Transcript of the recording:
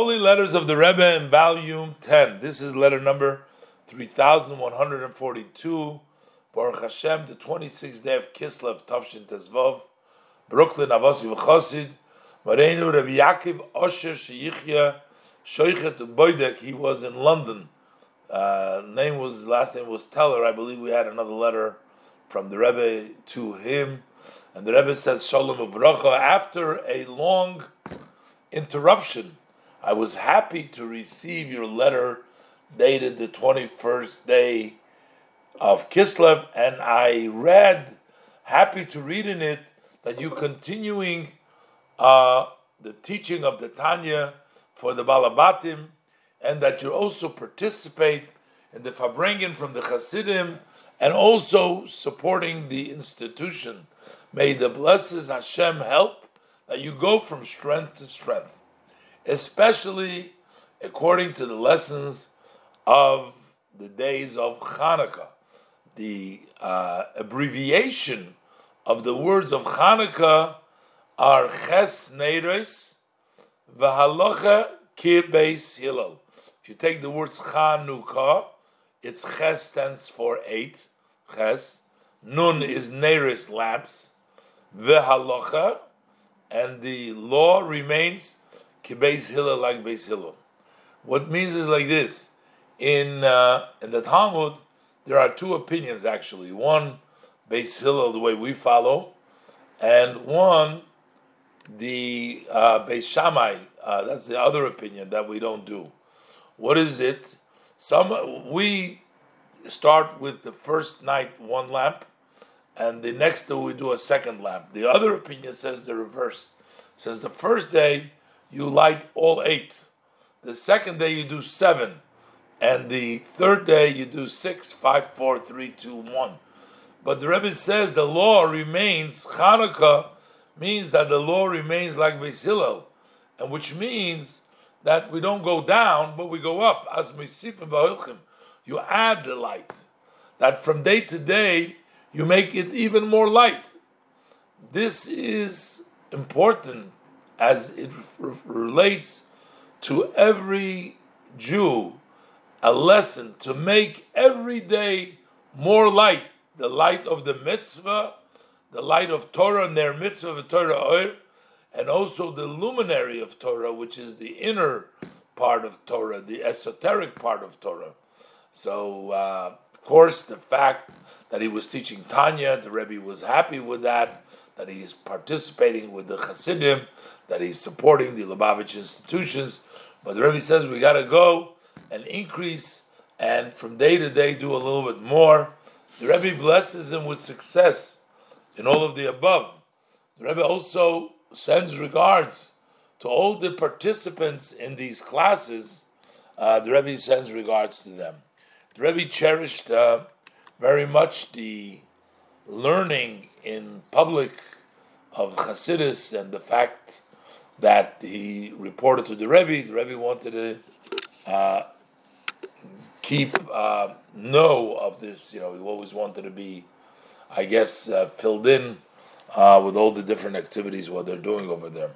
Holy Letters of the Rebbe in Volume 10. This is letter number 3142. Baruch Hashem, the 26th day of Kislev, Tavshin Tezvov, Brooklyn, Avosi V'chosid, Marenu Rabbi Yaakov Osher Sheyichya, Shoichet Boydek, he was in London. Uh, name was, last name was Teller. I believe we had another letter from the Rebbe to him. And the Rebbe says, Shalom Uvracha, after a long interruption, I was happy to receive your letter dated the 21st day of Kislev, and I read, happy to read in it, that you continuing uh, the teaching of the Tanya for the Balabatim, and that you also participate in the Farbrengen from the Hasidim, and also supporting the institution. May the blessed Hashem help that you go from strength to strength especially according to the lessons of the days of Hanukkah. The uh, abbreviation of the words of Hanukkah are Ches Neiros V'Halocha Kirbeis Hillel. If you take the words Chanukah, its Ches stands for eight. Ches. Nun is Neiros lamps. V'Halocha, and the law remains Beis Hillel like Beis Hillel. What means is like this: in uh, in the Talmud, there are two opinions actually. One, Beis Hillel, the way we follow, and one, the uh, Beis Shammai. Uh, that's the other opinion that we don't do. What is it? Some we start with the first night one lamp, and the next day we do a second lamp. The other opinion says the reverse. says the first day you light all eight. The second day you do seven. And the third day you do six, five, four, three, two, one. But the Rebbe says the law remains, Hanukkah means that the law remains like Beis Hillel, and which means that we don't go down, but we go up. As Mesifim Ba'ilchim, you add the light. That from day to day, you make it even more light. This is important as it relates to every Jew a lesson to make every day more light, the light of the mitzvah, the light of Torah and their mitzvah of Torah and also the luminary of Torah, which is the inner part of Torah, the esoteric part of Torah. So, uh, course, the fact that he was teaching Tanya, the Rebbe was happy with that that he's participating with the Hasidim, that he's supporting the Lubavitch institutions. But the Rebbe says we got to go and increase and from day to day do a little bit more. The Rebbe blesses him with success in all of the above. The Rebbe also sends regards to all the participants in these classes. Uh, the Rebbe sends regards to them. The Rebbe cherished uh, very much the learning in public of Hasidus and the fact that he reported to the Rebbe. The Rebbe wanted to uh, keep uh, know of this. You know, he always wanted to be, I guess, uh, filled in uh, with all the different activities what they're doing over there.